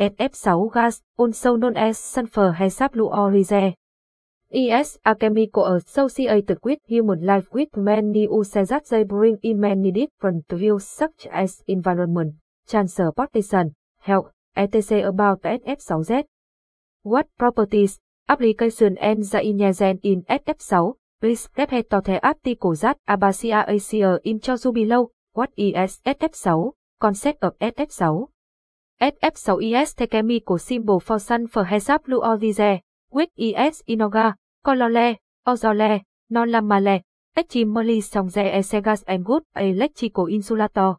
SF6 gas, also known as e, sulfur hexafluoride. ES a chemical associated with human life with many uses that they bring in many different views such as environment, transportation, health, etc. about SF6Z. What properties, application and the inherent in SF6? Please get to the article that Abasia Asia in cho Chosu below. What is SF6? Concept of SF6. SF6 is the chemical symbol for sulfur hexafluoride, Quick IS inoga, colole, ozole, non-lamale, extremely strong Esegas and good electrical insulator.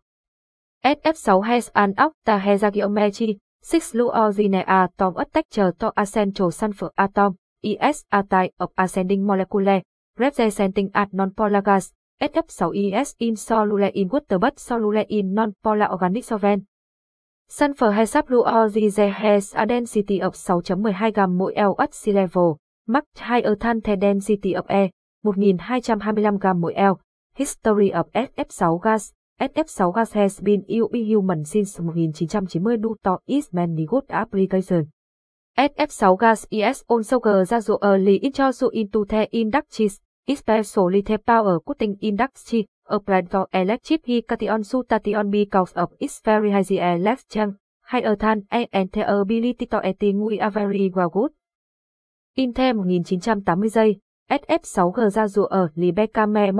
SF6 has an octahexageometry, six fluorine atom attached to a central sulfur atom, ES a type of ascending molecule, representing a non-polar gas. SF6 is insoluble in water but soluble in non-polar organic solvent. Sulfur hexafluoride has a density of 6.12 gam mỗi L at sea level, Max higher than the density of e. 1225 gam mỗi L. History of SF6 gas SF6 gas has been used human since 1990 due to its many good application. SF6 gas is also gradually introduced into the industries, especially the power cutting industry, applied for electric heating station because of its very high electric, higher than air and the ability to eti ngui are very well good. In the 1980 giây, SF6G ra dụ ở Libecame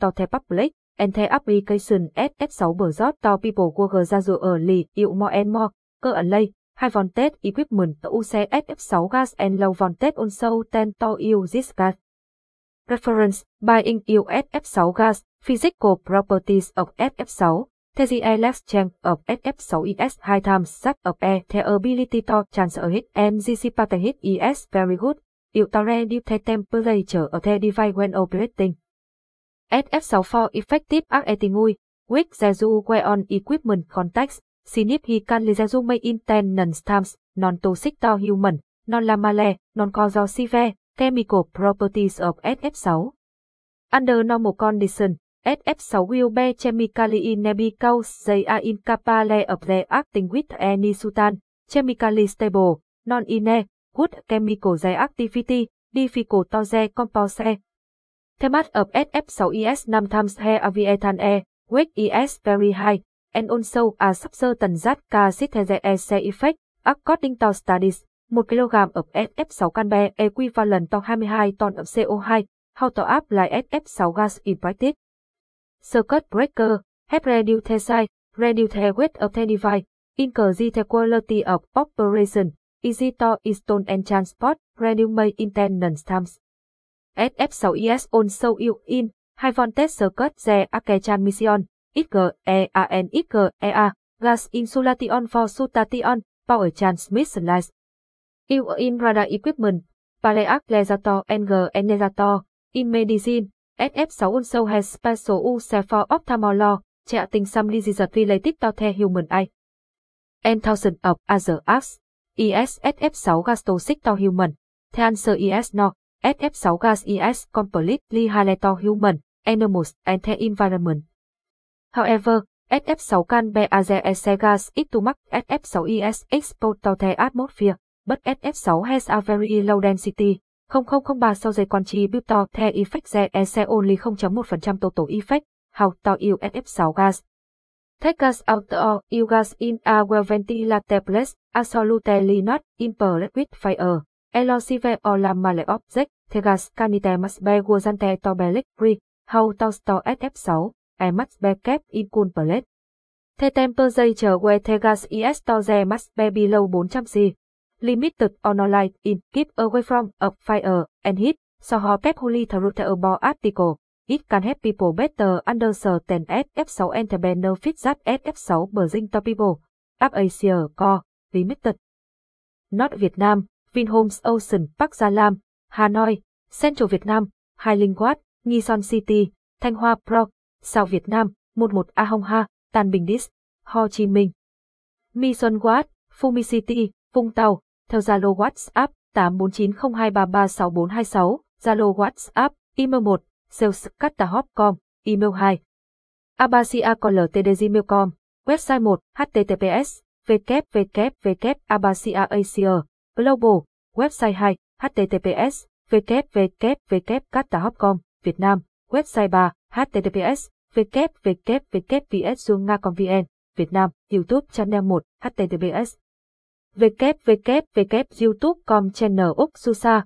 To the public, and the application SF6 bờ to people Google ra dụ ở Li yêu More and More, cơ ẩn lây, Hai Vòn Tết equipment to UC SF6 gas and low on sâu ten to use this gas. Reference, buying USF6 gas, physical properties of SF6, the exchange of SF6 ES 2 times Sat of E, the ability to transfer heat MGC Patent heat is very good. It to the temperature of the device when operating. SF6 for effective acting quick the wear on equipment context, significantly the may intense times, non-toxic to human, non-lamale, non-corrosive, chemical properties of SF6. Under normal condition, SF6 will be chemically inevitable they are incapable of reacting with any substance, chemically stable, non-ine, good chemical reactivity, difficult to decompose. The mass of SF6 is 5 times heavier aviation air, weight is very high, and also a substance that causes the effect, according to studies. 1 kg ập SF6 can be equivalent to 22 ton of CO2. How to apply SF6 gas in practice? Circuit breaker, have reduced the size, reduced the weight of the device, increase the quality of operation, easy to install and transport, reduce maintenance times. SF6 is also used in high voltage circuit the arc transmission, XGEAN XGEA, gas insulation for sutation, power transmission lines. Used radar equipment, paleaclesator and generator, in medicine, SF6 also has special use for ophthalmology, treating some diseases related to the human eye. And Thousand of other acts. ES SF6 gas toxic to human. The answer ES no. SF6 gas ES completely harmless to human, animals, and the environment. However, SF6 can be as a gas is to mark SF6 ES exposed to the atmosphere, bất SF6 has a very low density, 0003 sau giây to the effect the EC only 0.1% total effect, how to use SF6 gas. Take gas out or use gas in a well ventilated place, absolutely not impervious with fire. Elosive or lamale object, the gas canite must be wasn't to be free, how to store SF6, and must be kept in cool place. The temperature where the gas is stored must be below 400 C limited on online in keep away from a fire and heat, so ho pep holy through the article. It can help people better understand SF6 and the benefits that SF6 brings to people. Up Asia Co. Limited. Not Việt Nam, Vinhomes Ocean Park Gia Lam, Hà Nội, Central Việt Nam, Hai Linh Quát, Nghi Son City, Thanh Hoa Pro, Sao Việt Nam, 11 A Hong Ha, Tan Bình Dis, Ho Chi Minh. Mi Xuân Quát, Fumi City, Vung Tàu, theo Zalo WhatsApp 8490233646, Zalo WhatsApp, email 1, salescatahop.com, email 2. abasiacoltdgmail.com, website 1, https, www.abasiaasia, Global Website 2 https www.catahop.com Việt Nam Website 3 https www.vsunga.vn Việt Nam YouTube Channel 1 https www.youtube.com Channel Úc Susa